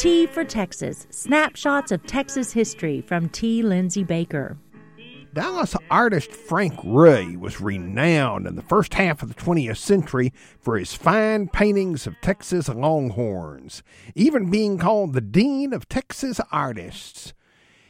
T for Texas Snapshots of Texas History from T. Lindsay Baker. Dallas artist Frank Reaugh was renowned in the first half of the 20th century for his fine paintings of Texas longhorns, even being called the Dean of Texas Artists.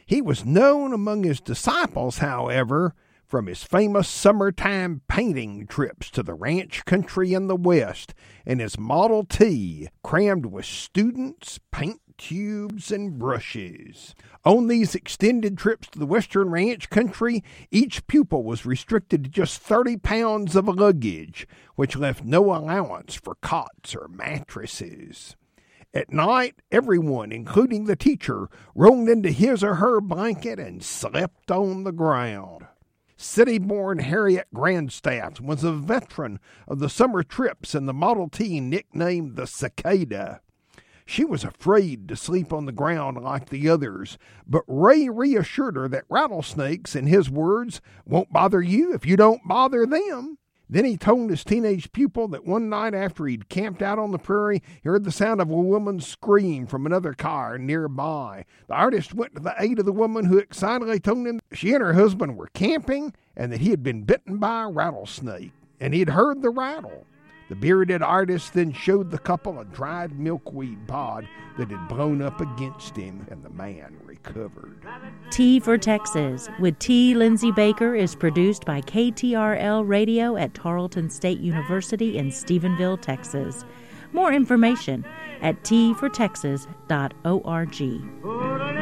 He was known among his disciples, however, from his famous summertime painting trips to the ranch country in the West and his Model T crammed with students, paint tubes, and brushes. On these extended trips to the western ranch country, each pupil was restricted to just 30 pounds of luggage, which left no allowance for cots or mattresses. At night, everyone, including the teacher, rolled into his or her blanket and slept on the ground. City born Harriet Grandstaff was a veteran of the summer trips and the Model T nicknamed the Cicada. She was afraid to sleep on the ground like the others, but Reaugh reassured her that rattlesnakes, in his words, won't bother you if you don't bother them. Then he told his teenage pupil that one night after he'd camped out on the prairie, he heard the sound of a woman's scream from another car nearby. The artist went to the aid of the woman who excitedly told him she and her husband were camping and that he had been bitten by a rattlesnake, and he'd heard the rattle. The bearded artist then showed the couple a dried milkweed pod that had blown up against him, and the man recovered. T for Texas with T. Lindsay Baker is produced by KTRL Radio at Tarleton State University in Stephenville, Texas. More information at tfortexas.org.